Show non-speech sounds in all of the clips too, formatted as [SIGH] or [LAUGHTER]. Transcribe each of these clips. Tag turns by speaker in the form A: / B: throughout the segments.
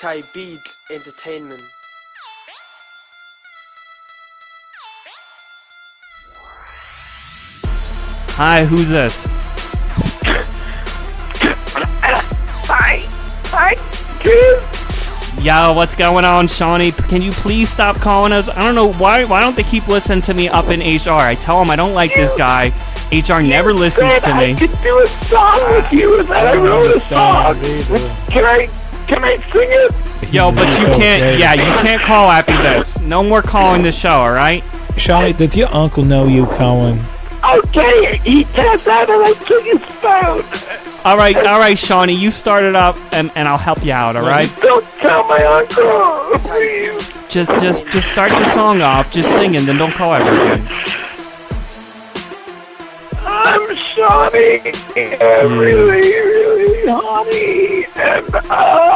A: Chai Beat Entertainment.
B: Hi, who's this?
C: Hi. Hi. Chris.
B: Yo, what's going on, Shawny? Can you please stop calling us? I don't know why. Why don't they keep listening to me up in HR? I tell them I don't like this guy. HR never listens
C: said
B: to
C: I could do a song with you, and then I wrote a song. Can I? Can I sing it?
B: Yo, but you can't. Yeah, you can't call after this. No more calling the show. All right?
D: Shawny, did your uncle know you calling?
C: Okay, he tapped out and I took his phone.
B: All right, all right, Shawny. You start it up, and, and I'll help you out. All right?
C: Don't tell my uncle, please.
B: Just, just, just start the song off. Just singing, then don't call ever again.
C: I'm Shawny, and really, really honey, and I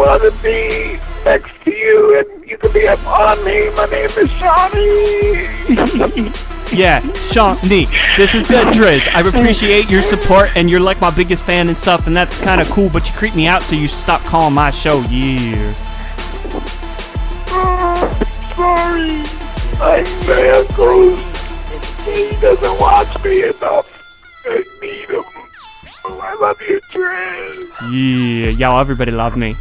C: want to be next to you, and you can be up on me. My name is Shawny. [LAUGHS]
B: Yeah, Shawny, this is the Driz. I appreciate your support, and you're like my biggest fan and stuff, and that's kind of cool. But you creep me out, so you should stop calling my show. Yeah.
C: Oh, sorry. I'm my uncle. He doesn't watch me enough. Love you, Driz.
B: Yeah, y'all, everybody love me.